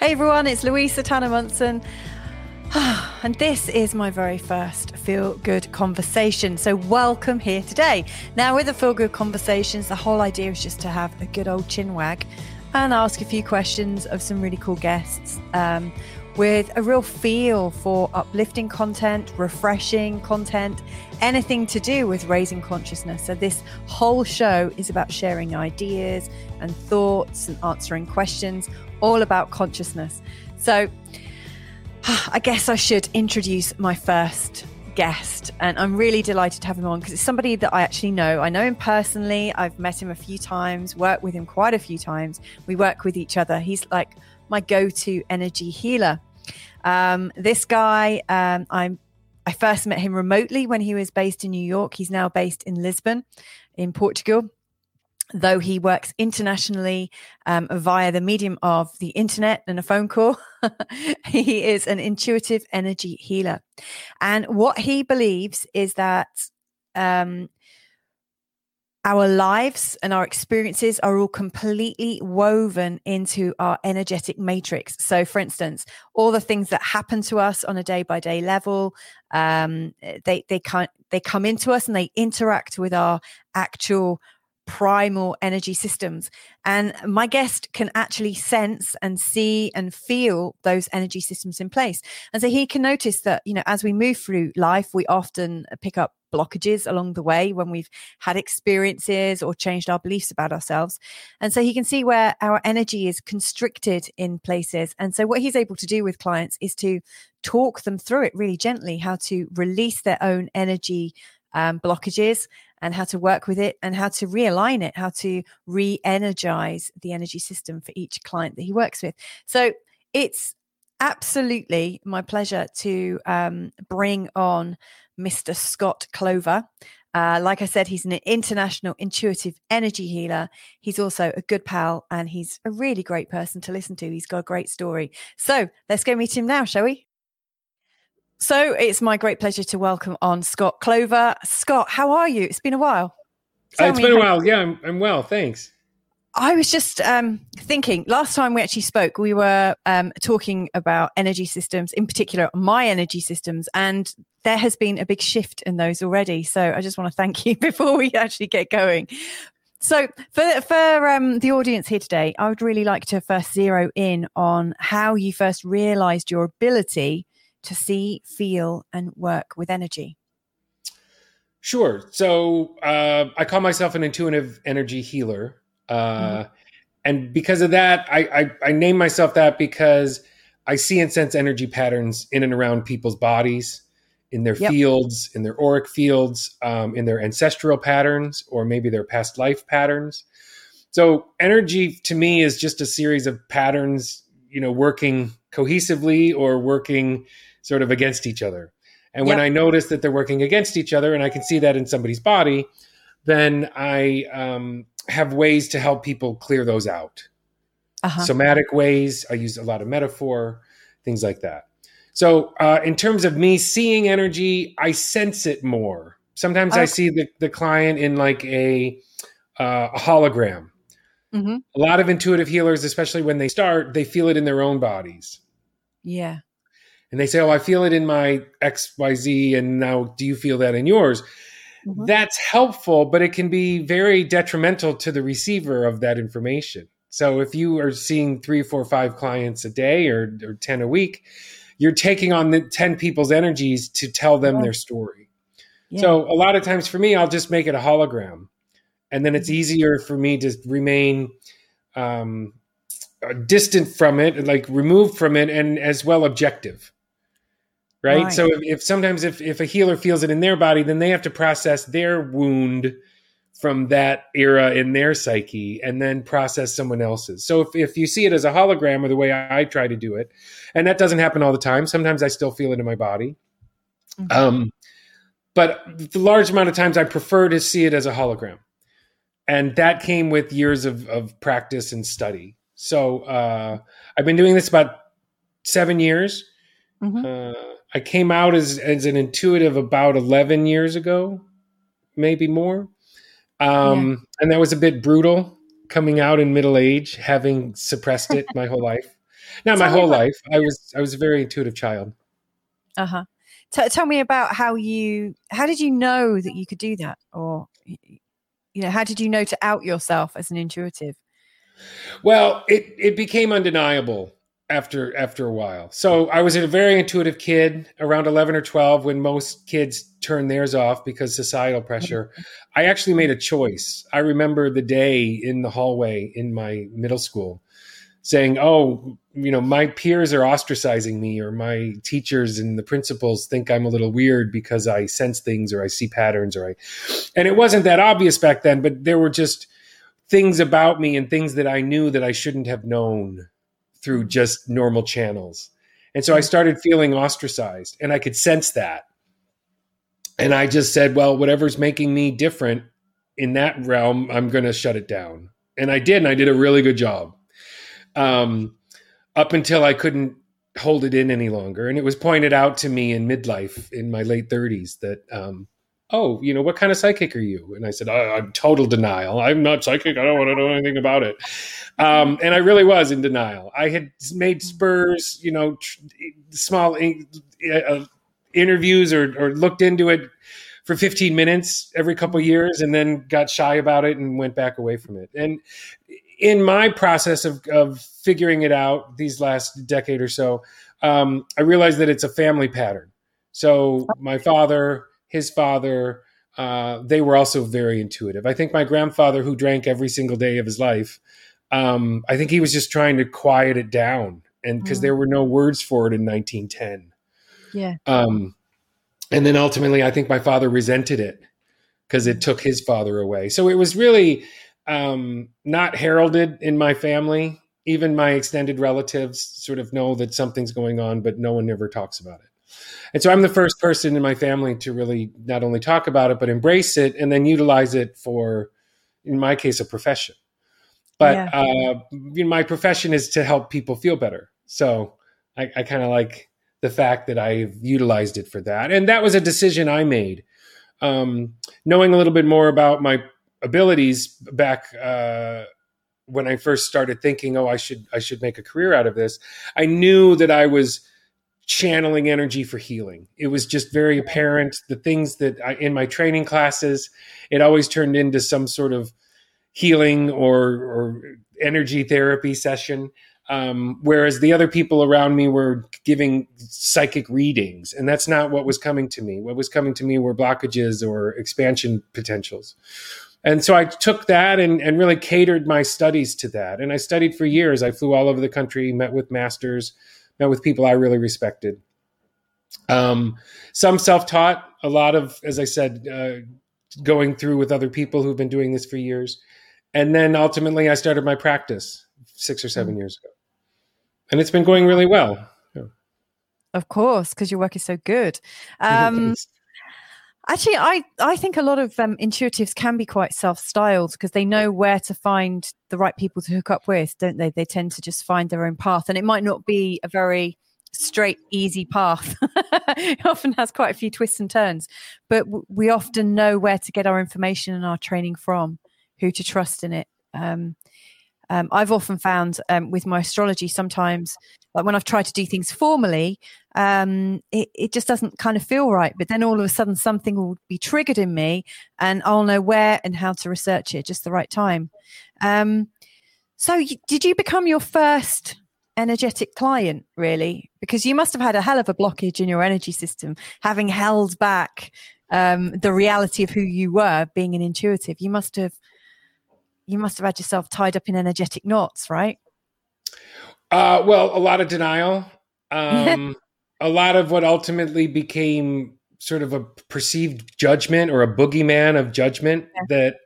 Hey everyone, it's Louisa Tanner Munson. And this is my very first Feel Good conversation. So, welcome here today. Now, with the Feel Good conversations, the whole idea is just to have a good old chin wag and ask a few questions of some really cool guests um, with a real feel for uplifting content, refreshing content, anything to do with raising consciousness. So, this whole show is about sharing ideas and thoughts and answering questions, all about consciousness. So, I guess I should introduce my first guest, and I'm really delighted to have him on because it's somebody that I actually know. I know him personally, I've met him a few times, worked with him quite a few times. We work with each other. He's like my go to energy healer. Um, this guy, um, I'm I first met him remotely when he was based in New York. He's now based in Lisbon, in Portugal. Though he works internationally um, via the medium of the internet and a phone call, he is an intuitive energy healer. And what he believes is that um, our lives and our experiences are all completely woven into our energetic matrix. So, for instance, all the things that happen to us on a day by day level, um, they they come they come into us and they interact with our actual primal energy systems. And my guest can actually sense and see and feel those energy systems in place. And so he can notice that, you know, as we move through life, we often pick up blockages along the way when we've had experiences or changed our beliefs about ourselves. And so he can see where our energy is constricted in places. And so what he's able to do with clients is to talk them through it really gently, how to release their own energy um, blockages and how to work with it and how to realign it, how to re energize the energy system for each client that he works with. So it's absolutely my pleasure to um, bring on Mr. Scott Clover. Uh, like I said, he's an international intuitive energy healer. He's also a good pal and he's a really great person to listen to. He's got a great story. So let's go meet him now, shall we? So it's my great pleasure to welcome on Scott Clover. Scott, how are you? It's been a while. Uh, it's been a while. Yeah, I'm, I'm well. Thanks. I was just um, thinking last time we actually spoke, we were um, talking about energy systems, in particular, my energy systems, and there has been a big shift in those already. So I just want to thank you before we actually get going. So for for um, the audience here today, I would really like to first zero in on how you first realized your ability to see, feel, and work with energy? Sure. So uh, I call myself an intuitive energy healer. Uh, mm-hmm. And because of that, I, I, I name myself that because I see and sense energy patterns in and around people's bodies, in their yep. fields, in their auric fields, um, in their ancestral patterns, or maybe their past life patterns. So energy to me is just a series of patterns, you know, working cohesively or working sort of against each other. And when I notice that they're working against each other, and I can see that in somebody's body, then I um, have ways to help people clear those out. Uh-huh. Somatic ways. I use a lot of metaphor, things like that. So, uh, in terms of me seeing energy, I sense it more. Sometimes okay. I see the, the client in like a, uh, a hologram. Mm-hmm. A lot of intuitive healers, especially when they start, they feel it in their own bodies. Yeah and they say, "Oh, I feel it in my XYZ and now do you feel that in yours?" Mm-hmm. That's helpful, but it can be very detrimental to the receiver of that information. So if you are seeing three, four, five clients a day or, or 10 a week, you're taking on the 10 people's energies to tell them yeah. their story. Yeah. So a lot of times for me, I'll just make it a hologram. And then it's mm-hmm. easier for me to remain um, distant from it, like removed from it, and as well objective right? right. So if, if, sometimes if, if a healer feels it in their body, then they have to process their wound from that era in their psyche and then process someone else's. So if, if you see it as a hologram or the way I, I try to do it, and that doesn't happen all the time, sometimes I still feel it in my body. Mm-hmm. Um, but the large amount of times I prefer to see it as a hologram. And that came with years of, of practice and study. So uh, I've been doing this about seven years. Mm-hmm. Uh, I came out as as an intuitive about 11 years ago, maybe more. Um, yeah. And that was a bit brutal coming out in middle age, having suppressed it my whole life. Not my whole life. I was I was a very intuitive child. Uh huh. T- tell me about how you how did you know that you could do that, or you know how did you know to out yourself as an intuitive? Well, it it became undeniable after after a while. So I was a very intuitive kid around 11 or 12 when most kids turn theirs off because societal pressure. I actually made a choice. I remember the day in the hallway in my middle school saying, "Oh, you know, my peers are ostracizing me or my teachers and the principals think I'm a little weird because I sense things or I see patterns or I And it wasn't that obvious back then, but there were just things about me and things that I knew that I shouldn't have known through just normal channels. And so I started feeling ostracized and I could sense that. And I just said, well, whatever's making me different in that realm, I'm going to shut it down. And I did. And I did a really good job um, up until I couldn't hold it in any longer. And it was pointed out to me in midlife in my late 30s that, um, oh, you know, what kind of psychic are you? And I said, I'm total denial. I'm not psychic. I don't want to know anything about it. Um, and I really was in denial. I had made spurs, you know, tr- small uh, interviews or, or looked into it for 15 minutes every couple years and then got shy about it and went back away from it. And in my process of, of figuring it out these last decade or so, um, I realized that it's a family pattern. So my father, his father, uh, they were also very intuitive. I think my grandfather, who drank every single day of his life, um, I think he was just trying to quiet it down, and because mm. there were no words for it in 1910. Yeah. Um, and then ultimately, I think my father resented it because it took his father away. So it was really um, not heralded in my family. Even my extended relatives sort of know that something's going on, but no one ever talks about it. And so I'm the first person in my family to really not only talk about it, but embrace it and then utilize it for, in my case, a profession. But yeah. uh, you know, my profession is to help people feel better. So I, I kind of like the fact that I've utilized it for that. And that was a decision I made. Um, knowing a little bit more about my abilities back uh, when I first started thinking, oh, I should I should make a career out of this. I knew that I was channeling energy for healing. It was just very apparent. The things that I, in my training classes, it always turned into some sort of healing or, or energy therapy session. Um, whereas the other people around me were giving psychic readings, and that's not what was coming to me. What was coming to me were blockages or expansion potentials. And so I took that and, and really catered my studies to that. And I studied for years. I flew all over the country, met with masters, met with people I really respected. Um, some self taught, a lot of, as I said, uh, going through with other people who've been doing this for years. And then ultimately, I started my practice six or seven mm. years ago. And it's been going really well. Yeah. Of course, because your work is so good. Um, actually, I, I think a lot of um, intuitives can be quite self styled because they know where to find the right people to hook up with, don't they? They tend to just find their own path. And it might not be a very straight, easy path. it often has quite a few twists and turns, but w- we often know where to get our information and our training from who to trust in it. Um, um, I've often found um, with my astrology sometimes, like when I've tried to do things formally, um, it, it, just doesn't kind of feel right. But then all of a sudden, something will be triggered in me, and I'll know where and how to research it just the right time. Um, so, did you become your first energetic client, really? Because you must have had a hell of a blockage in your energy system, having held back um, the reality of who you were, being an intuitive. You must have you must have had yourself tied up in energetic knots, right? Uh, well, a lot of denial. Um, a lot of what ultimately became sort of a perceived judgment or a boogeyman of judgment yeah. that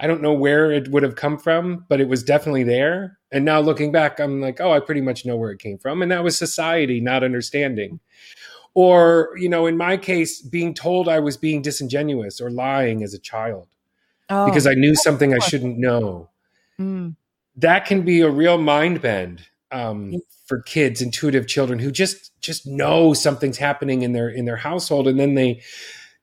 I don't know where it would have come from, but it was definitely there. And now looking back, I'm like, oh, I pretty much know where it came from. And that was society not understanding. Or, you know, in my case, being told I was being disingenuous or lying as a child oh, because I knew something I shouldn't know. Mm. That can be a real mind bend um, for kids, intuitive children who just just know something's happening in their in their household, and then they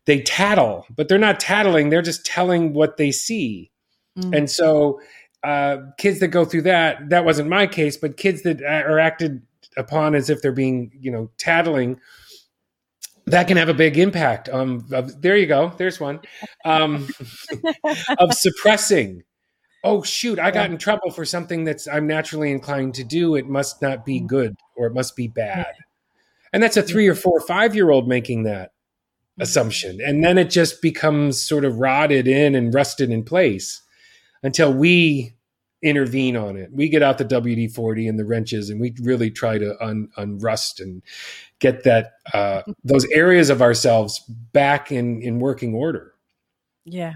they tattle, but they're not tattling; they're just telling what they see. Mm. And so, uh, kids that go through that that wasn't my case, but kids that are acted upon as if they're being, you know, tattling, that can have a big impact. Um, of, there you go. There's one um, of suppressing. Oh shoot! I got in trouble for something that's I'm naturally inclined to do. It must not be mm. good, or it must be bad. And that's a three or four or five year old making that mm. assumption, and then it just becomes sort of rotted in and rusted in place until we intervene on it. We get out the WD forty and the wrenches, and we really try to un, unrust and get that uh, those areas of ourselves back in in working order. Yeah.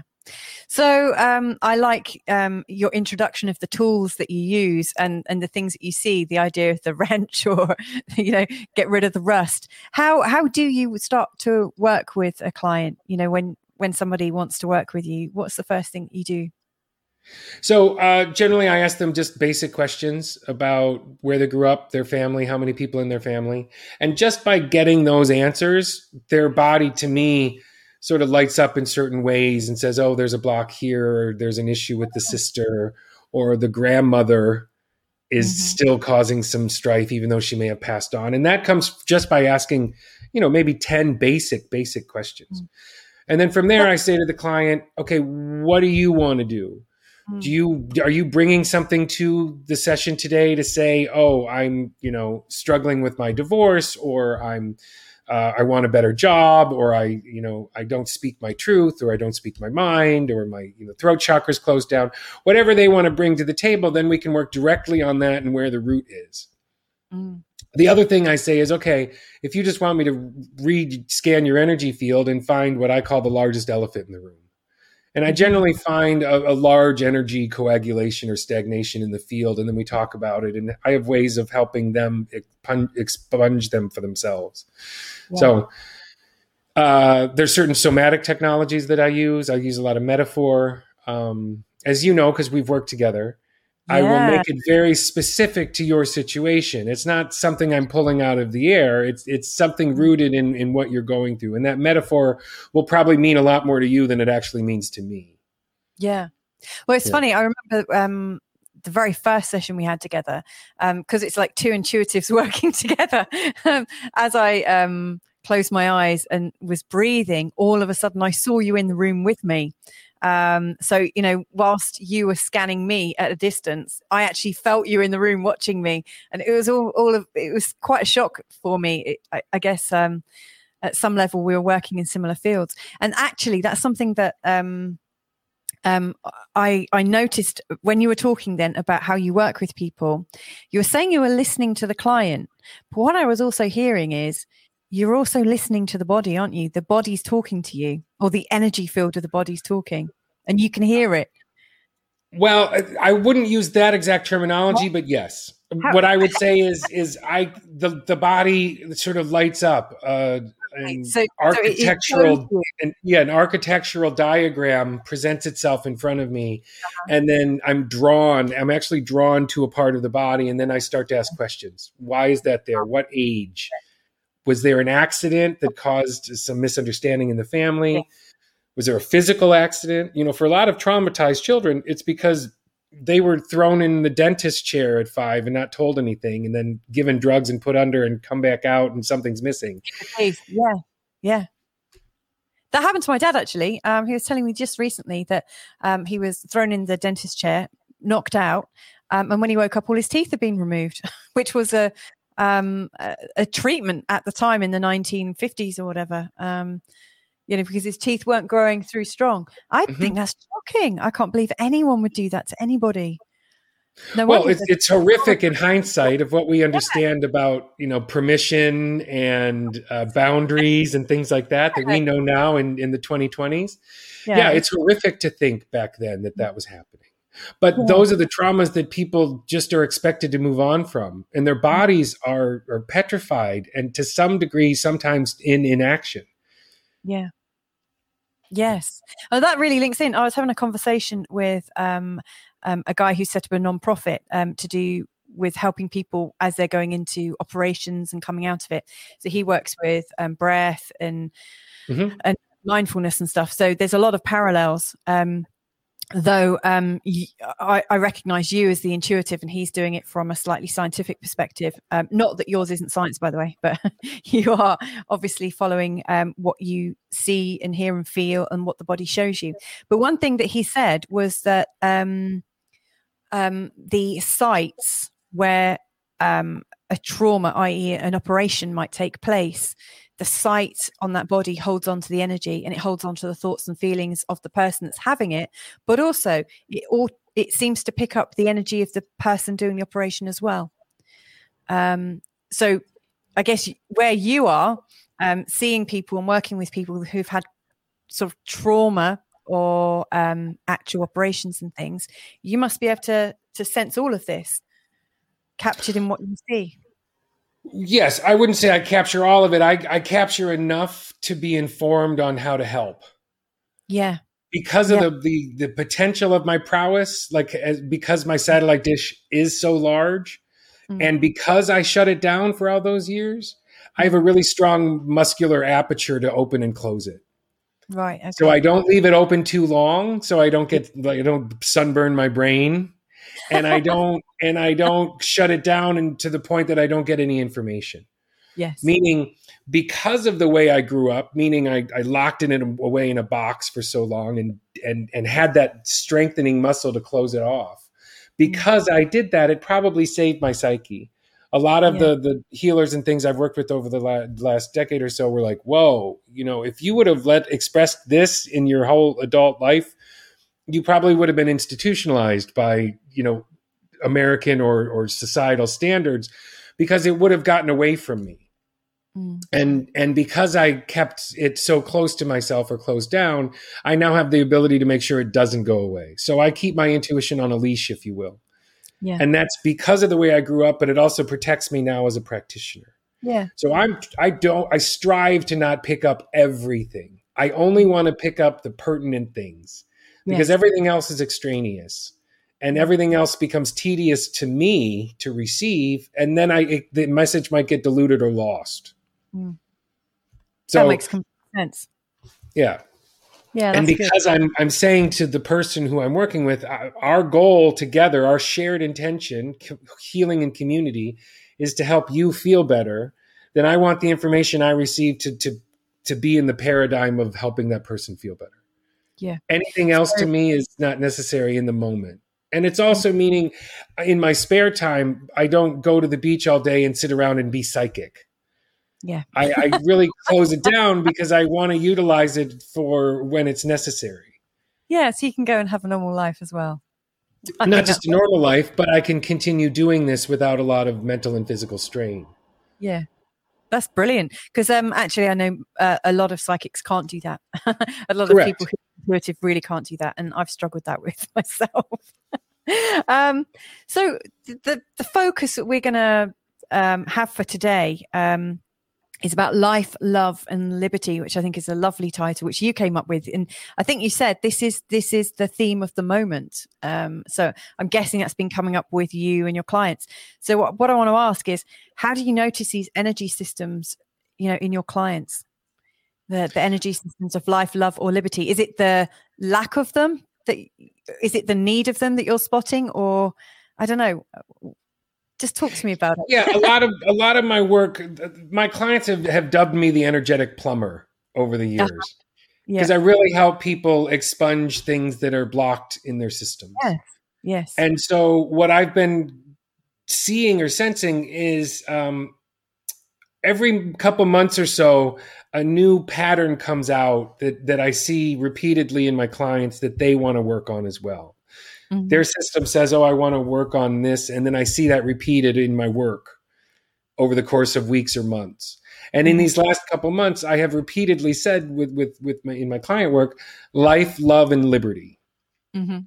So um, I like um, your introduction of the tools that you use and and the things that you see. The idea of the wrench, or you know, get rid of the rust. How how do you start to work with a client? You know, when when somebody wants to work with you, what's the first thing you do? So uh, generally, I ask them just basic questions about where they grew up, their family, how many people in their family, and just by getting those answers, their body to me sort of lights up in certain ways and says, "Oh, there's a block here, or there's an issue with the sister, or the grandmother." is mm-hmm. still causing some strife even though she may have passed on and that comes just by asking you know maybe 10 basic basic questions mm-hmm. and then from there i say to the client okay what do you want to do do hmm. you are you bringing something to the session today to say oh i'm you know struggling with my divorce or i'm uh, i want a better job or i you know i don't speak my truth or i don't speak my mind or my you know throat chakra's closed down whatever they want to bring to the table then we can work directly on that and where the root is mm. the other thing i say is okay if you just want me to read scan your energy field and find what i call the largest elephant in the room and I generally find a, a, large energy coagulation or stagnation in the field, and then we talk about it. And I have ways of helping them expunge them for themselves. Wow. So uh, there's certain somatic technologies that I use. I use a lot of metaphor, um, as you know, because we've worked together. I will make it very specific to your situation. It's not something I'm pulling out of the air. It's it's something mm-hmm. rooted in in what you're going through. And that metaphor will probably mean a lot more to you than it actually means to me. Yeah. Well, it's yeah. funny. I remember um, the very first session we had together because um, it's like two intuitives working together. Um, as I um, closed my eyes and was breathing, all of a sudden I saw you in the room with me. Um, so, you know, whilst you were scanning me at a distance, I actually felt you in the room watching me. And it was all, all of, it was quite a shock for me. It, I, I, guess, um, at some level we were working in similar fields. And actually that's something that, um, um, I, I noticed when you were talking then about how you work with people, you were saying you were listening to the client. But what I was also hearing is you're also listening to the body, aren't you? The body's talking to you, or the energy field of the body's talking, and you can hear it. Well, I wouldn't use that exact terminology, but yes. What I would say is is I the the body sort of lights up. Uh, and so, architectural so and yeah, an architectural diagram presents itself in front of me, uh-huh. and then I'm drawn. I'm actually drawn to a part of the body, and then I start to ask questions. Why is that there? What age? Was there an accident that caused some misunderstanding in the family? Yeah. Was there a physical accident? You know, for a lot of traumatized children, it's because they were thrown in the dentist chair at five and not told anything, and then given drugs and put under and come back out and something's missing. Yeah, yeah. That happened to my dad actually. Um, he was telling me just recently that um, he was thrown in the dentist chair, knocked out, um, and when he woke up, all his teeth had been removed, which was a um, a, a, treatment at the time in the 1950s or whatever. Um, you know, because his teeth weren't growing through strong. I mm-hmm. think that's shocking. I can't believe anyone would do that to anybody. No well, it's, it's horrific in hindsight of what we understand yeah. about you know permission and uh, boundaries and things like that that we know now in in the 2020s. Yeah. yeah, it's horrific to think back then that that was happening. But yeah. those are the traumas that people just are expected to move on from, and their bodies are are petrified, and to some degree, sometimes in inaction. Yeah. Yes. Oh, that really links in. I was having a conversation with um, um, a guy who set up a nonprofit um, to do with helping people as they're going into operations and coming out of it. So he works with um, breath and mm-hmm. and mindfulness and stuff. So there's a lot of parallels. Um, though um, I, I, recognize you as the intuitive and he's doing it from a slightly scientific perspective. Um, not that yours isn't science by the way but you are obviously following um, what you see and hear and feel and what the body shows you. But one thing that he said was that um, um, the sites where um, a trauma i.e an operation might take place the site on that body holds on to the energy and it holds on to the thoughts and feelings of the person that's having it. But also it all it seems to pick up the energy of the person doing the operation as well. Um, so i guess where you are um, seeing people and working with people who've had sort of trauma or um, actual operations and things you must be able to to sense all of this captured in what you see Yes, I wouldn't say I capture all of it. I, I capture enough to be informed on how to help. Yeah. Because of yeah. the, the the potential of my prowess, like as, because my satellite dish is so large, mm-hmm. and because I shut it down for all those years. I have a really strong muscular aperture to open and close it. Right. Okay. So I don't leave it open too long, so I don't get like I don't sunburn my brain and I don't and I don't shut it down and to the point that I don't get any information. Yes. Meaning because of the way I grew up, meaning I, I locked it away in a box for so long and and and had that strengthening muscle to close it off. Because mm-hmm. I did that, it probably saved my psyche. A lot of yeah. the the healers and things I've worked with over the la- last decade or so were like, "Whoa, you know, if you would have let expressed this in your whole adult life, you probably would have been institutionalized by you know American or or societal standards because it would have gotten away from me. Mm. And and because I kept it so close to myself or closed down, I now have the ability to make sure it doesn't go away. So I keep my intuition on a leash, if you will. Yeah. And that's because of the way I grew up, but it also protects me now as a practitioner. Yeah. So I'm I don't I strive to not pick up everything. I only want to pick up the pertinent things because yes. everything else is extraneous and everything else becomes tedious to me to receive and then i it, the message might get diluted or lost mm. so that makes sense yeah yeah and because good. i'm i'm saying to the person who i'm working with uh, our goal together our shared intention healing and community is to help you feel better then i want the information i receive to to to be in the paradigm of helping that person feel better yeah. Anything else to me is not necessary in the moment. And it's also meaning in my spare time, I don't go to the beach all day and sit around and be psychic. Yeah. I, I really close it down because I want to utilize it for when it's necessary. Yeah. So you can go and have a normal life as well. Not just a normal life, but I can continue doing this without a lot of mental and physical strain. Yeah. That's brilliant because um, actually, I know uh, a lot of psychics can't do that. a lot Correct. of people who intuitive really can't do that, and I've struggled that with myself. um, so the the focus that we're going to um, have for today um, is about life, love, and liberty, which I think is a lovely title, which you came up with. And I think you said this is this is the theme of the moment. Um, so I'm guessing that's been coming up with you and your clients. So what, what I want to ask is, how do you notice these energy systems, you know, in your clients? The the energy systems of life, love, or liberty. Is it the lack of them that is it the need of them that you're spotting, or I don't know just talk to me about it. yeah, a lot of a lot of my work, my clients have, have dubbed me the energetic plumber over the uh-huh. years because yeah. I really help people expunge things that are blocked in their systems. Yes. Yes. And so what I've been seeing or sensing is um, every couple months or so, a new pattern comes out that that I see repeatedly in my clients that they want to work on as well. Mm-hmm. Their system says, "Oh, I want to work on this," and then I see that repeated in my work over the course of weeks or months. And in mm-hmm. these last couple months, I have repeatedly said with with with my in my client work, life, love, and liberty. Mm-hmm.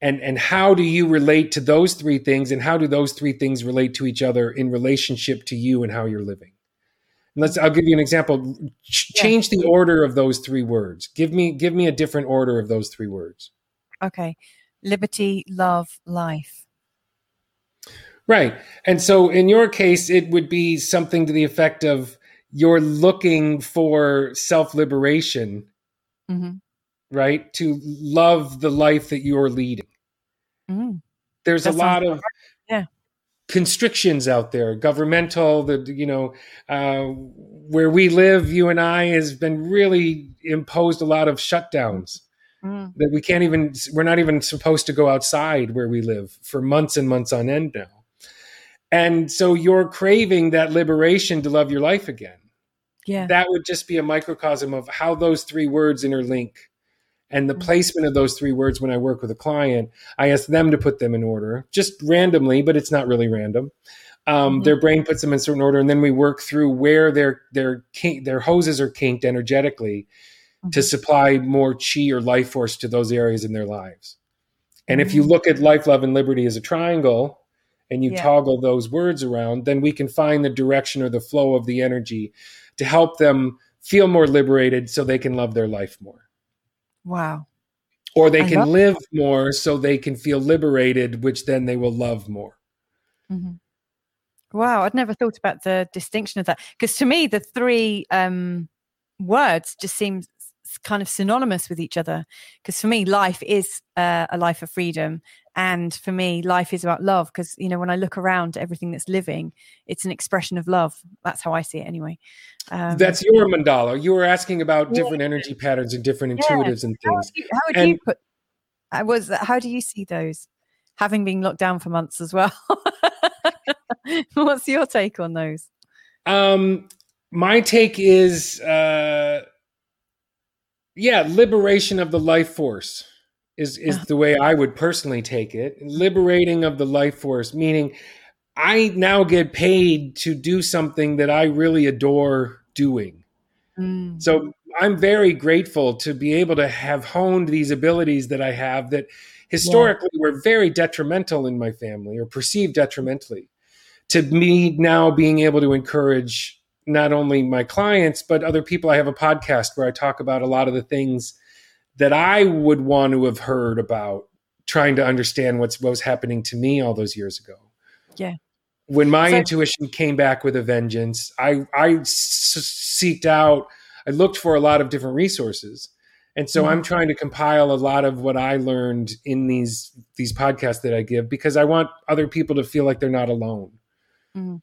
And and how do you relate to those three things, and how do those three things relate to each other in relationship to you and how you're living? Let's. I'll give you an example. Ch-. Change the order of those three words. Give me give me a different order of those three words. Okay liberty, love, life. Right. And so in your case, it would be something to the effect of you're looking for self liberation. Mm-hmm. right? To love the life that you're leading. Mm. There's that a lot of yeah constrictions out there, governmental. The you know uh, where we live, you and I has been really imposed a lot of shutdowns. Mm. That we can't even, we're not even supposed to go outside where we live for months and months on end now. And so you're craving that liberation to love your life again. Yeah. That would just be a microcosm of how those three words interlink and the mm. placement of those three words when I work with a client. I ask them to put them in order, just randomly, but it's not really random. Um, mm-hmm. Their brain puts them in certain order, and then we work through where their their kink, their hoses are kinked energetically mm-hmm. to supply more chi or life force to those areas in their lives. And mm-hmm. if you mm-hmm. look at life, love, and liberty as a triangle, and you yeah. toggle those words around, then we can find the direction or the flow of the energy to help them feel more liberated so they can love their life more. Wow. Or they I can live that. more so they can feel liberated, which then they will love more. Mm-hmm. Wow, I'd never thought about the distinction of that because to me, the three um, words just kind of synonymous with each other. Because for me, life is uh, a life of freedom, and for me life is about love because you know when i look around everything that's living it's an expression of love that's how i see it anyway um, that's your mandala you were asking about yeah. different energy patterns and different yeah. intuitives and things how, you, how would and, you put I was how do you see those having been locked down for months as well what's your take on those um my take is uh yeah liberation of the life force is is the way I would personally take it. Liberating of the life force, meaning I now get paid to do something that I really adore doing. Mm. So I'm very grateful to be able to have honed these abilities that I have that historically yeah. were very detrimental in my family or perceived detrimentally. To me now being able to encourage not only my clients but other people. I have a podcast where I talk about a lot of the things that I would want to have heard about trying to understand what's what was happening to me all those years ago. Yeah. When my so, intuition came back with a vengeance, I I s- seeked out. I looked for a lot of different resources, and so mm-hmm. I'm trying to compile a lot of what I learned in these these podcasts that I give because I want other people to feel like they're not alone. Mm-hmm.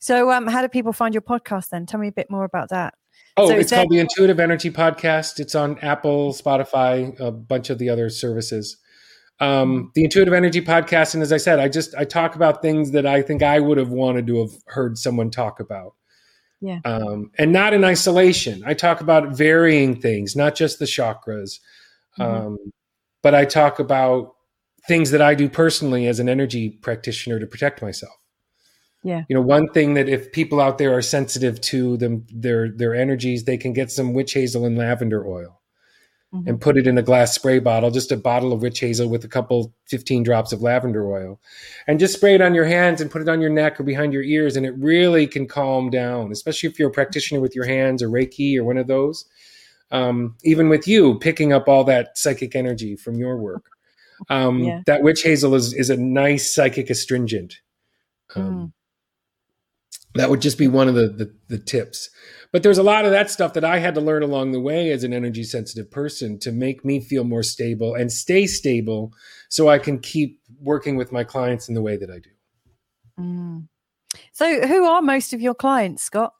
So, um, how do people find your podcast then? Tell me a bit more about that. Oh, so it's called the Intuitive Energy Podcast. It's on Apple, Spotify, a bunch of the other services. Um, the Intuitive Energy Podcast, and as I said, I just I talk about things that I think I would have wanted to have heard someone talk about. Yeah. Um, and not in isolation. I talk about varying things, not just the chakras, mm-hmm. um, but I talk about things that I do personally as an energy practitioner to protect myself. Yeah. You know, one thing that if people out there are sensitive to them their their energies, they can get some witch hazel and lavender oil mm-hmm. and put it in a glass spray bottle, just a bottle of witch hazel with a couple 15 drops of lavender oil. And just spray it on your hands and put it on your neck or behind your ears and it really can calm down, especially if you're a practitioner with your hands or Reiki or one of those. Um, even with you picking up all that psychic energy from your work. Um, yeah. That witch hazel is, is a nice psychic astringent. Um, mm that would just be one of the, the, the tips but there's a lot of that stuff that i had to learn along the way as an energy sensitive person to make me feel more stable and stay stable so i can keep working with my clients in the way that i do mm. so who are most of your clients scott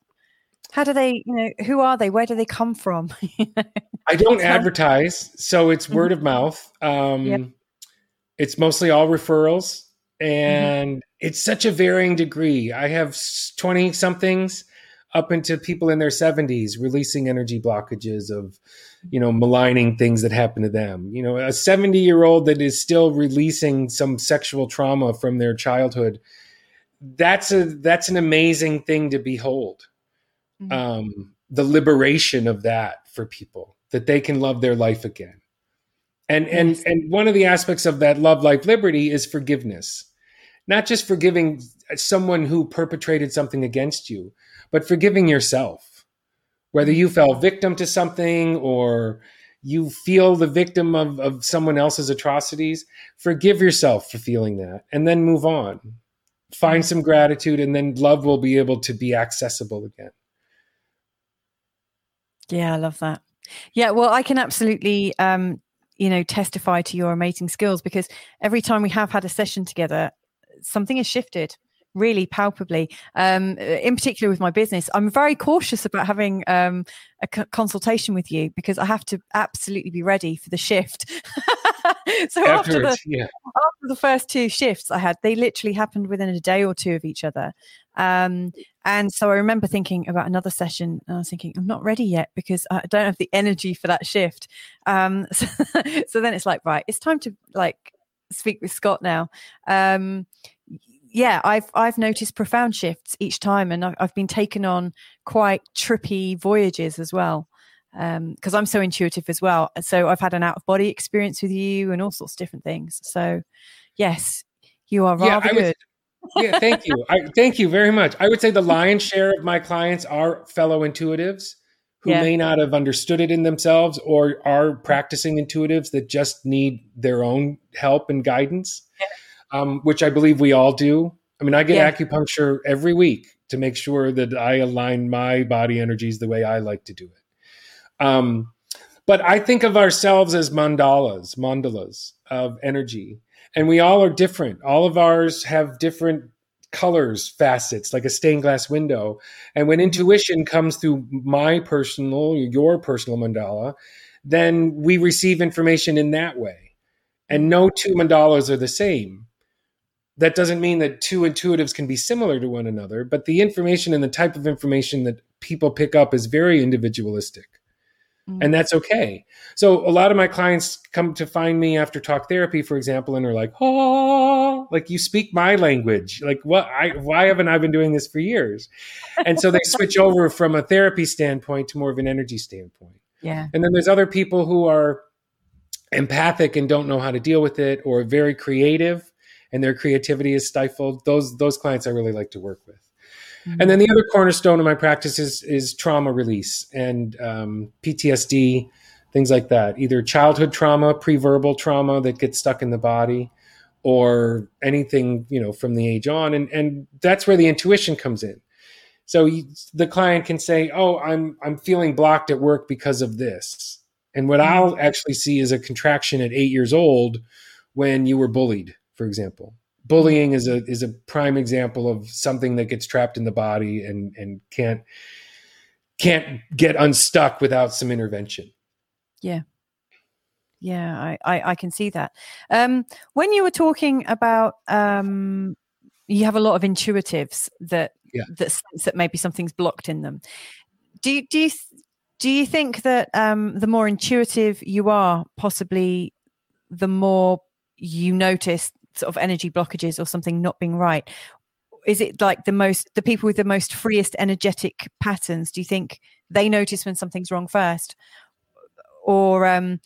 how do they you know who are they where do they come from i don't advertise so it's mm-hmm. word of mouth um, yep. it's mostly all referrals Mm-hmm. And mm-hmm. it's such a varying degree. I have 20 somethings up into people in their 70s releasing energy blockages of you know maligning things that happen to them you know a 70 year old that is still releasing some sexual trauma from their childhood that's a that's an amazing thing to behold mm-hmm. um, the liberation of that for people that they can love their life again and and and one of the aspects of that love life liberty is forgiveness not just forgiving someone who perpetrated something against you, but forgiving yourself. Whether you fell victim to something or you feel the victim of, of someone else's atrocities, forgive yourself for feeling that and then move on. Find some gratitude, and then love will be able to be accessible again. Yeah, I love that. Yeah, well, I can absolutely, um, you know, testify to your amazing skills because every time we have had a session together, something has shifted really palpably. Um, in particular, with my business, I'm very cautious about having um, a c- consultation with you because I have to absolutely be ready for the shift. so after the, yeah. after the first two shifts I had, they literally happened within a day or two of each other. Um, and so I remember thinking about another session, and I was thinking, I'm not ready yet because I don't have the energy for that shift. Um, so, so then it's like, right, it's time to like speak with Scott now. Um, yeah, I've I've noticed profound shifts each time, and I've, I've been taken on quite trippy voyages as well because um, I'm so intuitive as well. So I've had an out of body experience with you and all sorts of different things. So yes, you are rather yeah, good. yeah, thank you. I, thank you very much. I would say the lion's share of my clients are fellow intuitives who yeah. may not have understood it in themselves or are practicing intuitives that just need their own help and guidance, yeah. um, which I believe we all do. I mean, I get yeah. acupuncture every week to make sure that I align my body energies the way I like to do it. Um, but I think of ourselves as mandalas, mandalas of energy. And we all are different. All of ours have different colors, facets, like a stained glass window. And when mm-hmm. intuition comes through my personal, your personal mandala, then we receive information in that way. And mm-hmm. no two mandalas are the same. That doesn't mean that two intuitives can be similar to one another, but the information and the type of information that people pick up is very individualistic and mm. that's okay. So a lot of my clients come to find me after talk therapy, for example, and are like, "Oh, like you speak my language. Like what? I why haven't I been doing this for years?" And so they switch over from a therapy standpoint to more of an energy standpoint. Yeah. And then there's other people who are empathic and don't know how to deal with it, or very creative, and their creativity is stifled. Those those clients I really like to work with. Mm-hmm. And then the other cornerstone of my practice is, is trauma release and um, PTSD, things like that. Either childhood trauma, pre-verbal trauma that gets stuck in the body, or anything you know from the age on. And and that's where the intuition comes in. So you, the client can say, "Oh, I'm I'm feeling blocked at work because of this," and what mm-hmm. I'll actually see is a contraction at eight years old when you were bullied, for example bullying is a is a prime example of something that gets trapped in the body and and can't can't get unstuck without some intervention. Yeah. Yeah, I, I, I can see that. Um, when you were talking about um, you have a lot of intuitives that yeah. that sense that maybe something's blocked in them. Do you, do you do you think that um, the more intuitive you are, possibly the more you notice sort of energy blockages or something not being right is it like the most the people with the most freest energetic patterns? Do you think they notice when something's wrong first? Or um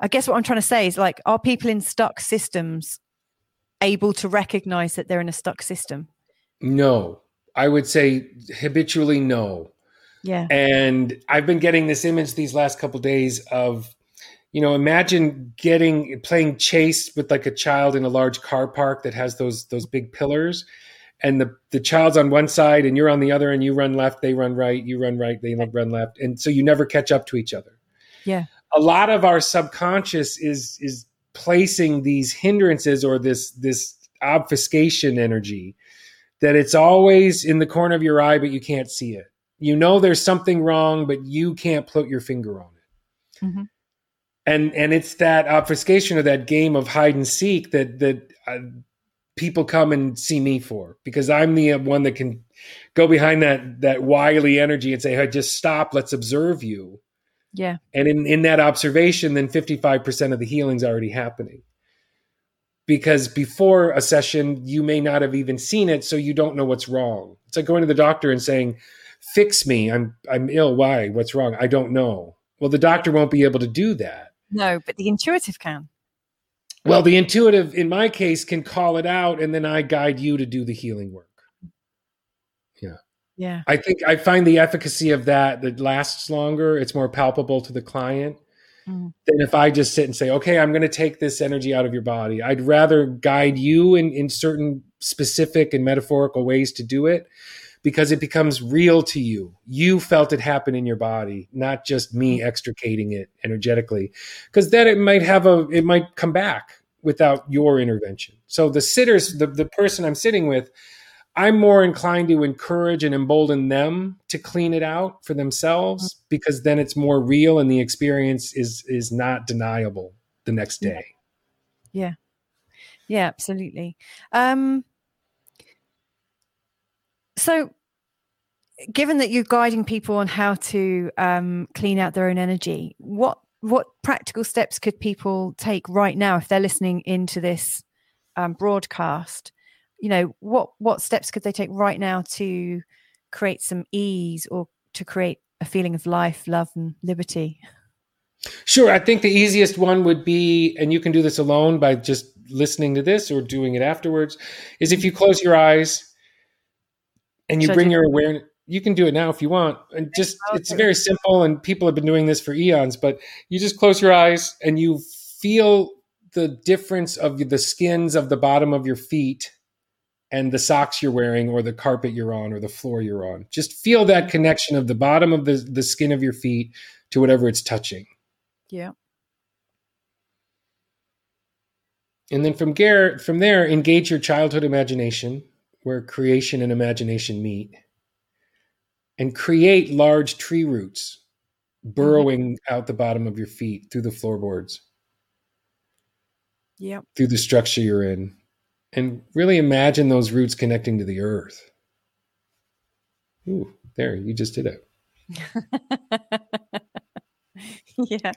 i guess what i'm trying to say is like are people in stuck systems able to recognize that they're in a stuck system? No. I would say habitually no. Yeah. And i've been getting this image these last couple of days of you know imagine getting playing chase with like a child in a large car park that has those those big pillars and the the child's on one side and you're on the other and you run left they run right you run right they run left and so you never catch up to each other. Yeah. A lot of our subconscious is is placing these hindrances or this this obfuscation energy that it's always in the corner of your eye but you can't see it. You know there's something wrong but you can't put your finger on it. Mm-hmm and and it's that obfuscation of that game of hide and seek that that uh, people come and see me for because I'm the one that can go behind that that wily energy and say, "Hey, just stop. Let's observe you." Yeah. And in in that observation, then 55% of the healing's already happening. Because before a session, you may not have even seen it, so you don't know what's wrong. It's like going to the doctor and saying, "Fix me. I'm I'm ill. Why? What's wrong? I don't know." Well, the doctor won't be able to do that no, but the intuitive can. Well, the intuitive, in my case, can call it out, and then I guide you to do the healing work. Yeah. Yeah. I think I find the efficacy of that that lasts longer. It's more palpable to the client mm. than if I just sit and say, okay, I'm going to take this energy out of your body. I'd rather guide you in, in certain specific and metaphorical ways to do it because it becomes real to you. You felt it happen in your body, not just me extricating it energetically, because then it might have a, it might come back without your intervention. So the sitters, the, the person I'm sitting with, I'm more inclined to encourage and embolden them to clean it out for themselves because then it's more real and the experience is is not deniable the next day. Yeah. Yeah, absolutely. Um so given that you're guiding people on how to um, clean out their own energy, what what practical steps could people take right now if they're listening into this um, broadcast? You know what what steps could they take right now to create some ease or to create a feeling of life love and liberty? Sure i think the easiest one would be and you can do this alone by just listening to this or doing it afterwards is if you close your eyes and you Should bring your awareness you can do it now if you want and just it's very simple and people have been doing this for eons but you just close your eyes and you feel the difference of the skins of the bottom of your feet and the socks you're wearing or the carpet you're on or the floor you're on. Just feel that connection of the bottom of the, the skin of your feet to whatever it's touching. Yeah. And then from from there, engage your childhood imagination, where creation and imagination meet, and create large tree roots burrowing mm-hmm. out the bottom of your feet through the floorboards. Yeah. Through the structure you're in and really imagine those roots connecting to the earth. Ooh, there, you just did it. yeah.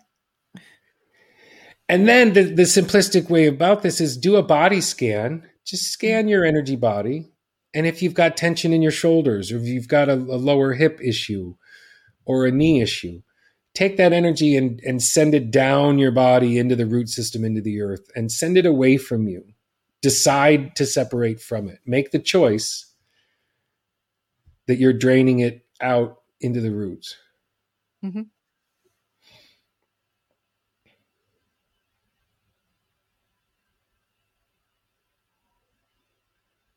And then the, the simplistic way about this is do a body scan. Just scan your energy body. And if you've got tension in your shoulders, or if you've got a, a lower hip issue or a knee issue, take that energy and, and send it down your body into the root system, into the earth, and send it away from you decide to separate from it. Make the choice that you're draining it out into the roots. Mm-hmm.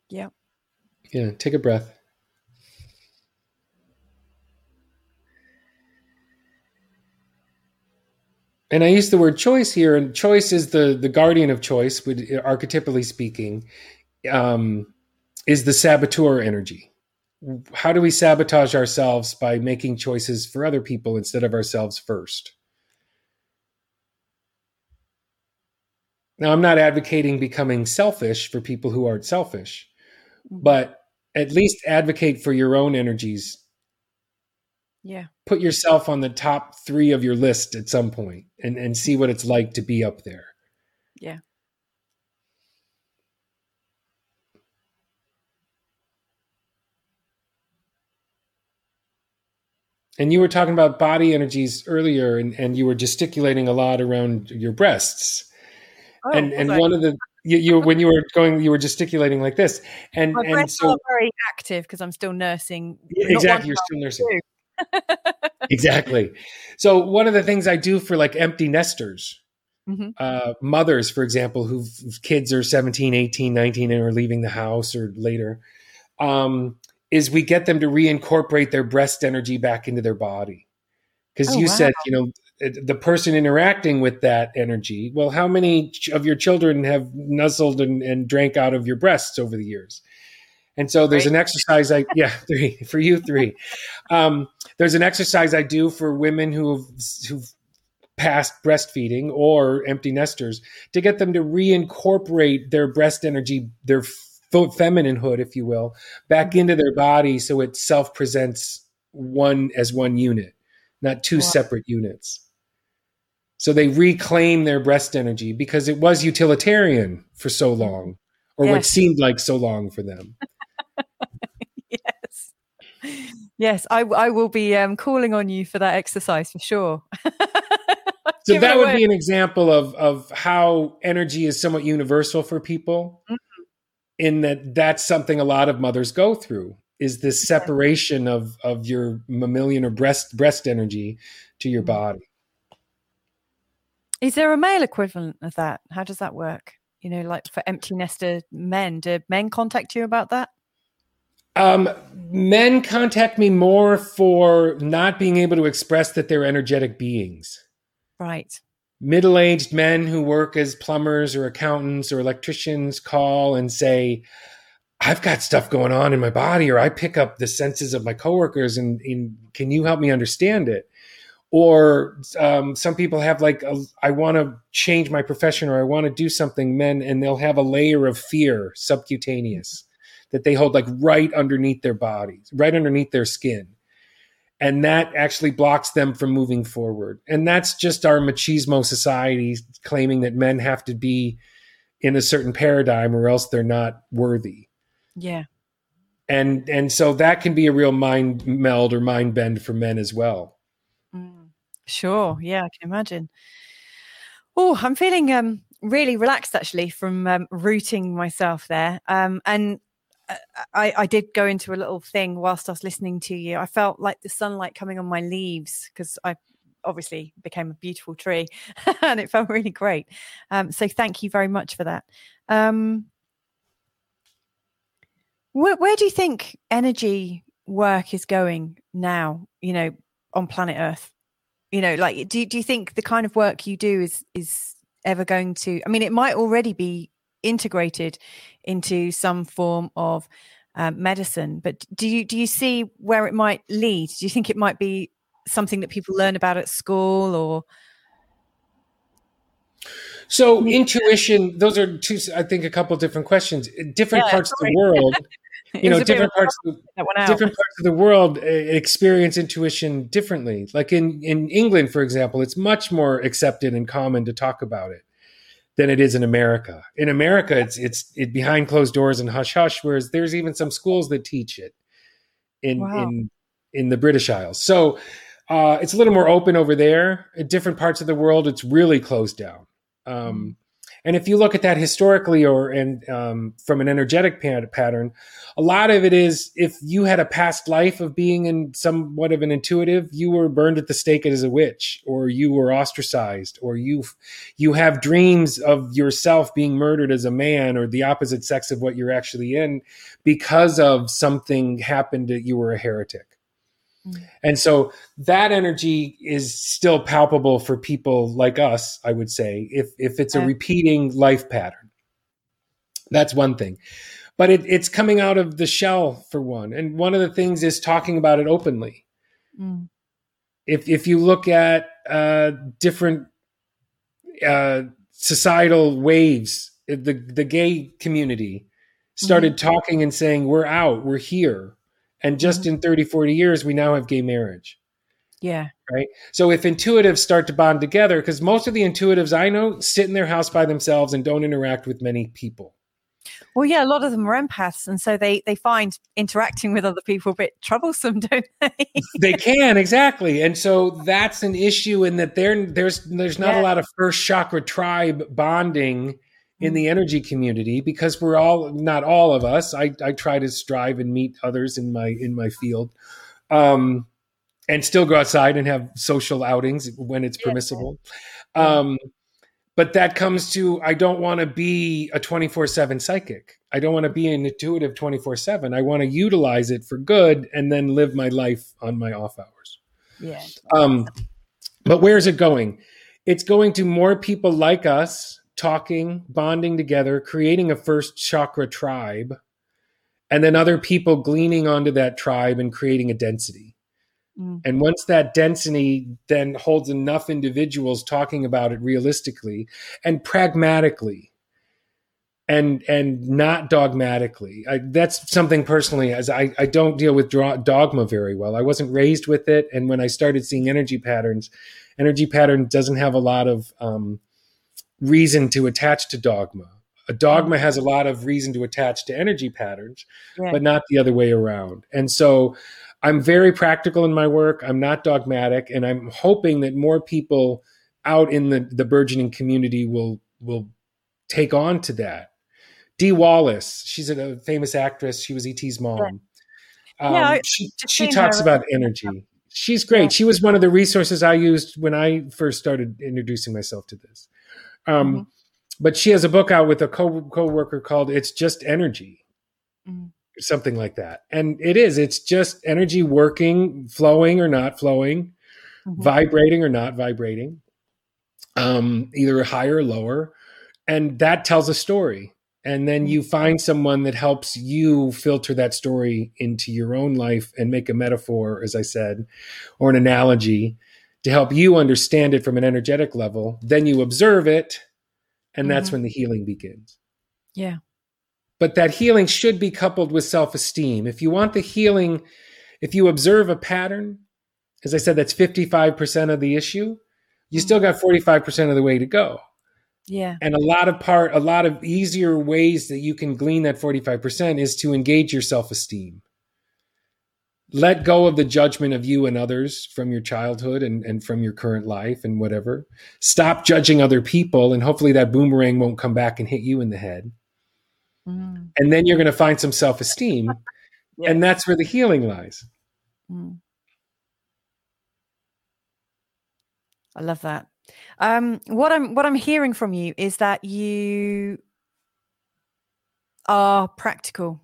Yeah. Yeah. Take a breath. and I use the word choice here, and choice is the the guardian of choice, would archetypally speaking, um, is the saboteur energy. How do we sabotage ourselves by making choices for other people instead of ourselves first? Now, I'm not advocating becoming selfish for people who aren't selfish, but at least advocate for your own energies. Yeah. Put yourself on the top three of your list at some point and and see what it's like to be up there. Yeah. And you were talking about body energies earlier and, and you were gesticulating a lot around your breasts. Oh, and and one of the you, you when you were going you were gesticulating like this and My and so very active because i'm still nursing exactly you're still nursing exactly. So one of the things I do for like empty nesters, mm-hmm. uh, mothers, for example, whose kids are 17, 18, 19 and are leaving the house or later, um, is we get them to reincorporate their breast energy back into their body. Because oh, you wow. said, you know, the person interacting with that energy. Well, how many of your children have nuzzled and, and drank out of your breasts over the years? And so there's an exercise I yeah three for you three. Um, there's an exercise I do for women who've who've passed breastfeeding or empty nesters to get them to reincorporate their breast energy, their femininehood, if you will, back into their body so it self presents one as one unit, not two wow. separate units. So they reclaim their breast energy because it was utilitarian for so long, or yes. what seemed like so long for them. yes. Yes, I, I will be um, calling on you for that exercise for sure. so that would be an example of of how energy is somewhat universal for people mm-hmm. in that that's something a lot of mothers go through is this separation of of your mammalian or breast breast energy to your mm-hmm. body is there a male equivalent of that how does that work you know like for empty nester men do men contact you about that Um, men contact me more for not being able to express that they're energetic beings. Right. Middle aged men who work as plumbers or accountants or electricians call and say, I've got stuff going on in my body, or I pick up the senses of my coworkers, and, and can you help me understand it? Or um, some people have like, a, I want to change my profession, or I want to do something, men, and they'll have a layer of fear, subcutaneous, that they hold like right underneath their bodies, right underneath their skin. And that actually blocks them from moving forward. And that's just our machismo society claiming that men have to be in a certain paradigm or else they're not worthy yeah. And and so that can be a real mind meld or mind bend for men as well. Sure. Yeah, I can imagine. Oh, I'm feeling um really relaxed actually from um, rooting myself there. Um and uh, I, I did go into a little thing whilst I was listening to you. I felt like the sunlight coming on my leaves because I obviously became a beautiful tree and it felt really great. Um, so thank you very much for that. Um, where, where do you think energy work is going now? You know, on planet Earth. You know, like do do you think the kind of work you do is is ever going to? I mean, it might already be integrated into some form of um, medicine, but do you do you see where it might lead? Do you think it might be something that people learn about at school or? So intuition, those are two, I think, a couple different questions. Different yeah, parts sorry. of the world, you know, different parts, of the, different parts of the world uh, experience intuition differently. Like in in England, for example, it's much more accepted and common to talk about it than it is in America. In America, it's it's it behind closed doors and hush hush. Whereas there's even some schools that teach it in wow. in in the British Isles. So uh, it's a little more open over there. In different parts of the world, it's really closed down. Um, mm-hmm. And if you look at that historically or and um, from an energetic pattern, a lot of it is if you had a past life of being in somewhat of an intuitive, you were burned at the stake as a witch, or you were ostracized, or you you have dreams of yourself being murdered as a man or the opposite sex of what you're actually in because of something happened that you were a heretic. Mm. And so that energy is still palpable for people like us, I would say, if if it's a repeating life pattern. That's one thing. But it, it's coming out of the shell for one. And one of the things is talking about it openly. Mm. If if you look at uh, different uh, societal waves, the the gay community started mm-hmm. talking and saying, "We're out, we're here." And just mm-hmm. in 30, 40 years, we now have gay marriage. Yeah. Right. So if intuitives start to bond together, because most of the intuitives I know sit in their house by themselves and don't interact with many people. Well, yeah, a lot of them are empaths, and so they they find interacting with other people a bit troublesome, don't they? they can exactly, and so that's an issue in that there there's there's not yeah. a lot of first chakra tribe bonding in the energy community because we're all not all of us i, I try to strive and meet others in my in my field um, and still go outside and have social outings when it's permissible. Um, but that comes to i don't want to be a 24-7 psychic. I don't want to be an intuitive 24-7 i want to utilize it for good and then live my life on my off hours. Yeah um, but where is it going? It's going to more people like us talking, bonding together, creating a first chakra tribe, and then other people gleaning onto that tribe and creating a density. Mm. And once that density then holds enough individuals talking about it realistically and pragmatically and and not dogmatically. I, that's something personally as I, I don't deal with dogma very well. I wasn't raised with it, and when I started seeing energy patterns, energy pattern doesn't have a lot of um, reason to attach to dogma. A dogma has a lot of reason to attach to energy patterns, yeah. but not the other way around. And so I'm very practical in my work. I'm not dogmatic, and I'm hoping that more people out in the, the burgeoning community will will take on to that. Dee Wallace, she's a famous actress. She was ET's mom. Yeah, um, yeah she, she talks her. about energy. She's great. Yeah. She was one of the resources I used when I first started introducing myself to this. Um, mm-hmm. But she has a book out with a co worker called "It's Just Energy." Mm-hmm. something like that. And it is, it's just energy working, flowing or not flowing, mm-hmm. vibrating or not vibrating, um, either higher or lower. And that tells a story. And then you find someone that helps you filter that story into your own life and make a metaphor, as I said, or an analogy to help you understand it from an energetic level. Then you observe it, and mm-hmm. that's when the healing begins. Yeah. But that healing should be coupled with self esteem. If you want the healing, if you observe a pattern, as I said, that's 55% of the issue, you still got 45% of the way to go. Yeah. And a lot of part, a lot of easier ways that you can glean that 45% is to engage your self esteem. Let go of the judgment of you and others from your childhood and, and from your current life and whatever. Stop judging other people, and hopefully that boomerang won't come back and hit you in the head. Mm. And then you're going to find some self esteem. yeah. And that's where the healing lies. Mm. I love that. Um, what I'm what I'm hearing from you is that you are practical.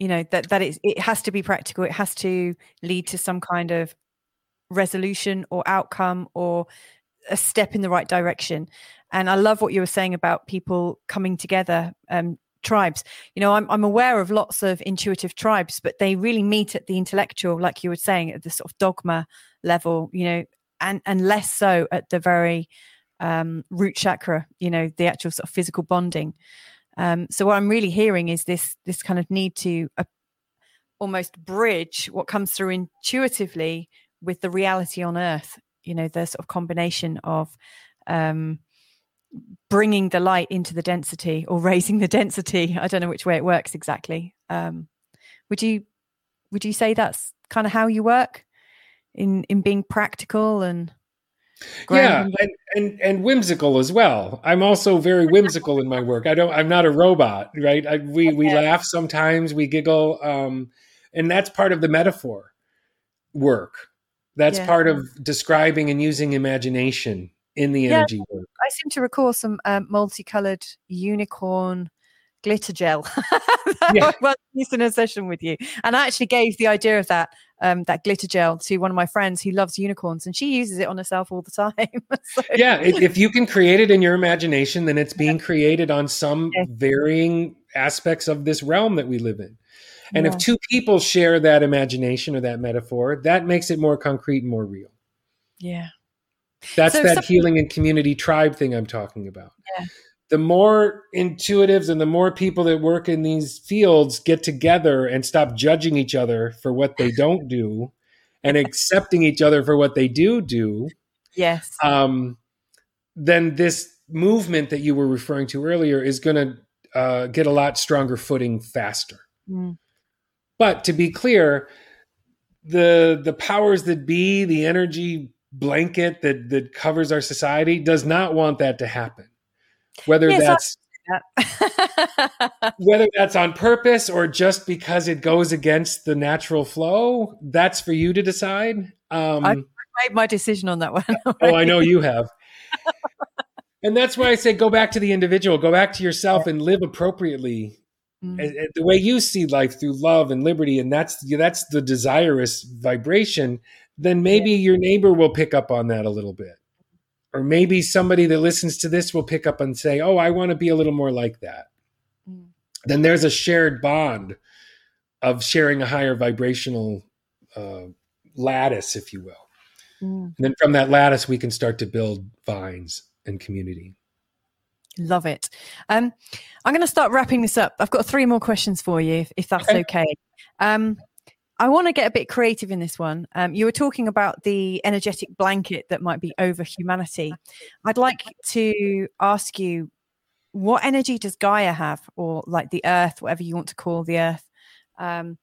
You know that that it it has to be practical. It has to lead to some kind of resolution or outcome or a step in the right direction. And I love what you were saying about people coming together um, tribes. You know, I'm I'm aware of lots of intuitive tribes, but they really meet at the intellectual, like you were saying, at the sort of dogma level. You know, and and less so at the very um, root chakra. You know, the actual sort of physical bonding. Um, so what I'm really hearing is this this kind of need to uh, almost bridge what comes through intuitively with the reality on Earth. You know, the sort of combination of um, bringing the light into the density or raising the density. I don't know which way it works exactly. Um, would you would you say that's kind of how you work in in being practical and yeah and, and, and whimsical as well. I'm also very whimsical in my work. I don't i'm not a robot right? I, we we laugh sometimes we giggle um and that's part of the metaphor work. That's yeah. part of describing and using imagination in the energy yeah, work. I seem to recall some um, multicolored unicorn glitter gel yeah. well in a session with you and i actually gave the idea of that um, that glitter gel to one of my friends who loves unicorns and she uses it on herself all the time so. yeah if you can create it in your imagination then it's being created on some yeah. varying aspects of this realm that we live in and yeah. if two people share that imagination or that metaphor that makes it more concrete and more real yeah that's so that healing and community tribe thing I'm talking about. Yeah. The more intuitives and the more people that work in these fields get together and stop judging each other for what they don't do and accepting each other for what they do do. Yes. Um, then this movement that you were referring to earlier is going to uh, get a lot stronger footing faster. Mm. But to be clear, the the powers that be, the energy blanket that that covers our society does not want that to happen whether that's that. whether that's on purpose or just because it goes against the natural flow that's for you to decide um i made my decision on that one oh i know you have and that's why i say go back to the individual go back to yourself and live appropriately mm. the way you see life through love and liberty and that's that's the desirous vibration then maybe your neighbor will pick up on that a little bit. Or maybe somebody that listens to this will pick up and say, Oh, I want to be a little more like that. Mm. Then there's a shared bond of sharing a higher vibrational uh, lattice, if you will. Mm. And then from that lattice, we can start to build vines and community. Love it. Um, I'm going to start wrapping this up. I've got three more questions for you, if, if that's okay. okay. Um, I want to get a bit creative in this one. Um, you were talking about the energetic blanket that might be over humanity. I'd like to ask you, what energy does Gaia have, or like the Earth, whatever you want to call the Earth? Um,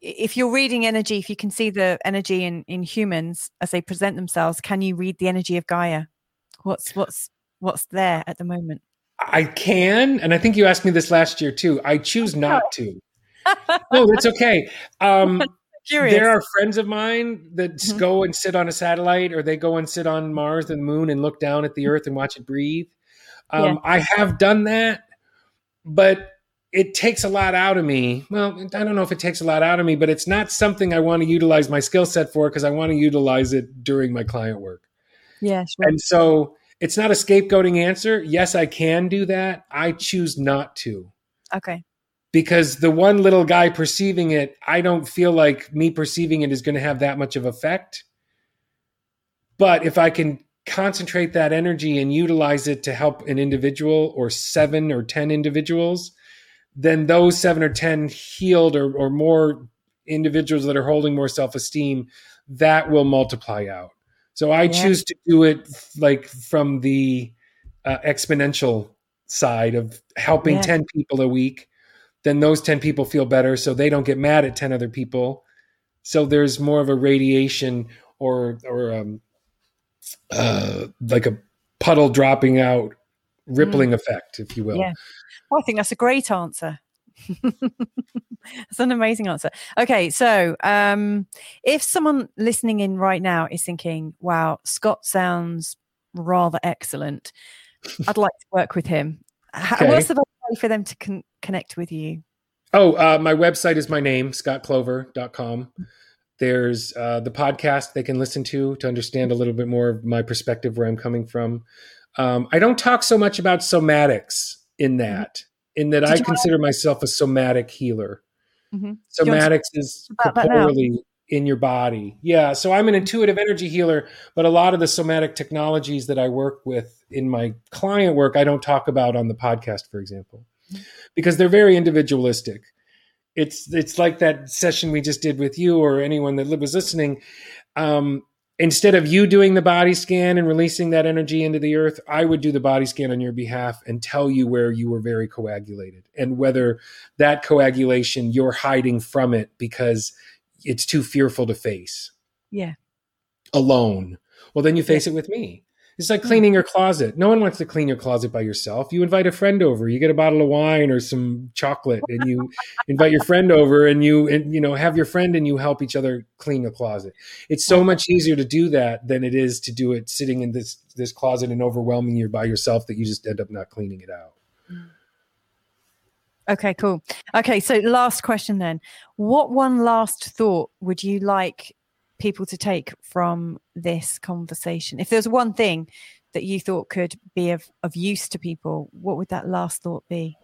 if you're reading energy, if you can see the energy in in humans as they present themselves, can you read the energy of Gaia? What's what's what's there at the moment? I can, and I think you asked me this last year too. I choose not to no, that's okay. Um, there are friends of mine that mm-hmm. go and sit on a satellite, or they go and sit on Mars and the Moon and look down at the Earth and watch it breathe. Um, yeah. I have done that, but it takes a lot out of me. Well, I don't know if it takes a lot out of me, but it's not something I want to utilize my skill set for because I want to utilize it during my client work. Yeah, sure. And so it's not a scapegoating answer. Yes, I can do that. I choose not to. Okay. Because the one little guy perceiving it, I don't feel like me perceiving it is going to have that much of effect. But if I can concentrate that energy and utilize it to help an individual or seven or 10 individuals, then those seven or 10 healed or, or more individuals that are holding more self esteem, that will multiply out. So I yeah. choose to do it like from the uh, exponential side of helping yeah. 10 people a week. Then those 10 people feel better so they don't get mad at 10 other people. So there's more of a radiation or, or, um, uh, like a puddle dropping out rippling mm. effect, if you will. Yeah. Well, I think that's a great answer. That's an amazing answer. Okay, so um, if someone listening in right now is thinking, "Wow, Scott sounds rather excellent," I'd like to work with him. Okay. What's the way for them to con- connect with you? Oh, uh, my website is my name, scottclover.com. There's uh, the podcast they can listen to to understand a little bit more of my perspective, where I'm coming from. Um, I don't talk so much about somatics in that, in that Did I consider myself a somatic healer. Mm-hmm. Somatics is corporally in your body. Yeah. So I'm an intuitive energy healer, but a lot of the somatic technologies that I work with in my client work, I don't talk about on the podcast, for example, because they're very individualistic it's it's like that session we just did with you or anyone that was listening. Um, instead of you doing the body scan and releasing that energy into the earth, I would do the body scan on your behalf and tell you where you were very coagulated and whether that coagulation you're hiding from it because it's too fearful to face. Yeah. Alone. Well, then you face yeah. it with me. It's like cleaning your closet. No one wants to clean your closet by yourself. You invite a friend over. You get a bottle of wine or some chocolate, and you invite your friend over, and you and you know have your friend and you help each other clean the closet. It's so much easier to do that than it is to do it sitting in this this closet and overwhelming you by yourself that you just end up not cleaning it out. Mm. Okay, cool. Okay, so last question then. What one last thought would you like people to take from this conversation? If there's one thing that you thought could be of, of use to people, what would that last thought be?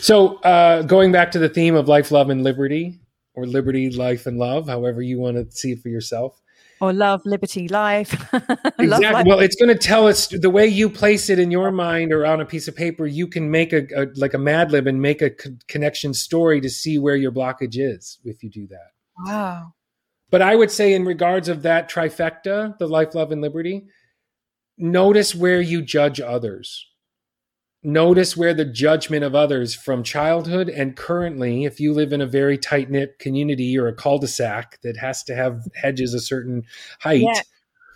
So, uh, going back to the theme of life, love, and liberty, or liberty, life, and love, however you want to see it for yourself. Or love, liberty, life. exactly. love, life. Well, it's going to tell us the way you place it in your mind or on a piece of paper. You can make a, a like a Mad Lib and make a co- connection story to see where your blockage is if you do that. Wow. But I would say, in regards of that trifecta, the life, love, and liberty, notice where you judge others. Notice where the judgment of others from childhood and currently, if you live in a very tight knit community or a cul de sac that has to have hedges a certain height, yeah.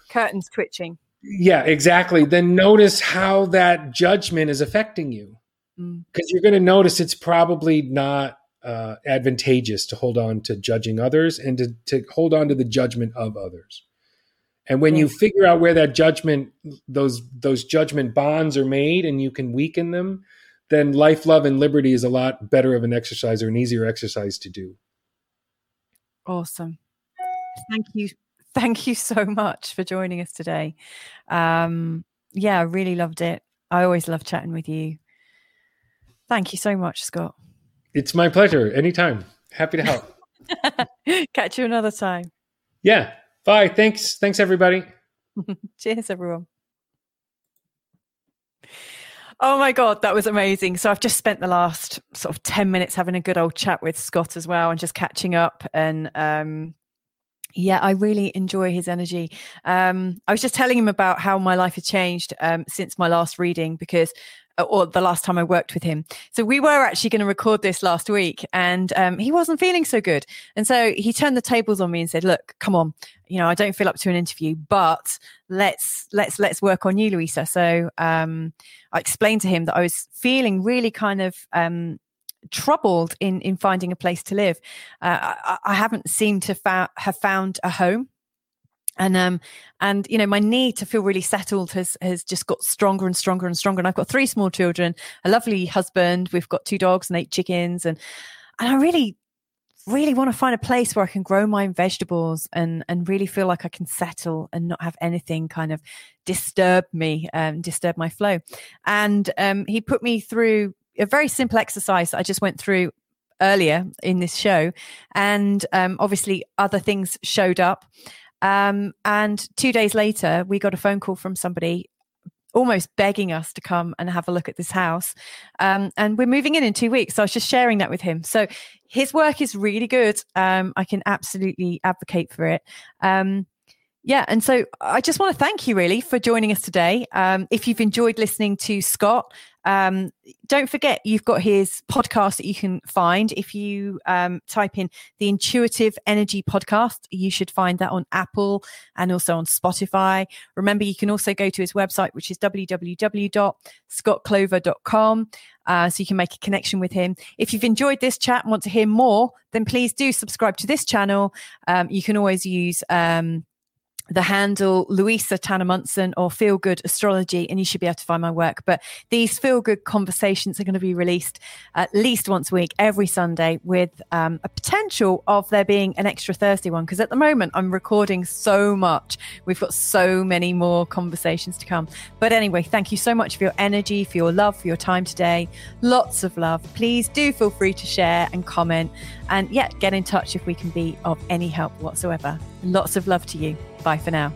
curtains twitching. Yeah, exactly. Then notice how that judgment is affecting you. Because mm. you're going to notice it's probably not uh, advantageous to hold on to judging others and to, to hold on to the judgment of others. And when you figure out where that judgment, those those judgment bonds are made, and you can weaken them, then life, love, and liberty is a lot better of an exercise or an easier exercise to do. Awesome. Thank you. Thank you so much for joining us today. Um, yeah, I really loved it. I always love chatting with you. Thank you so much, Scott. It's my pleasure. Anytime. Happy to help. Catch you another time. Yeah. Bye. Thanks. Thanks, everybody. Cheers, everyone. Oh my God, that was amazing. So I've just spent the last sort of 10 minutes having a good old chat with Scott as well and just catching up. And um, yeah, I really enjoy his energy. Um, I was just telling him about how my life has changed um, since my last reading because or the last time I worked with him. So we were actually going to record this last week and um, he wasn't feeling so good. And so he turned the tables on me and said, look, come on, you know, I don't feel up to an interview, but let's, let's, let's work on you, Louisa. So um, I explained to him that I was feeling really kind of, um, troubled in in finding a place to live. Uh, I, I, haven't seemed to fa- have found a home and um and you know my need to feel really settled has has just got stronger and stronger and stronger. And i've got three small children a lovely husband. We've got two dogs and eight chickens. And and i really really want to find a place where i can grow my own vegetables and and really feel like i can settle and not have anything kind of disturb me um disturb my flow. And um he put me through a very simple exercise that i just went through earlier in this show. And um obviously other things showed up um, and two days later, we got a phone call from somebody almost begging us to come and have a look at this house. Um, and we're moving in in two weeks. So I was just sharing that with him. So his work is really good. Um, I can absolutely advocate for it. Um, yeah, and so I just want to thank you really for joining us today. Um, if you've enjoyed listening to Scott, um, don't forget you've got his podcast that you can find. If you um, type in the Intuitive Energy Podcast, you should find that on Apple and also on Spotify. Remember, you can also go to his website, which is www.scottclover.com. Uh, so you can make a connection with him. If you've enjoyed this chat and want to hear more, then please do subscribe to this channel. Um, you can always use um, the handle Louisa Tanner Munson or Feel Good Astrology, and you should be able to find my work. But these Feel Good conversations are going to be released at least once a week, every Sunday, with um, a potential of there being an extra Thursday one. Because at the moment, I'm recording so much. We've got so many more conversations to come. But anyway, thank you so much for your energy, for your love, for your time today. Lots of love. Please do feel free to share and comment. And yeah, get in touch if we can be of any help whatsoever. Lots of love to you. Bye for now.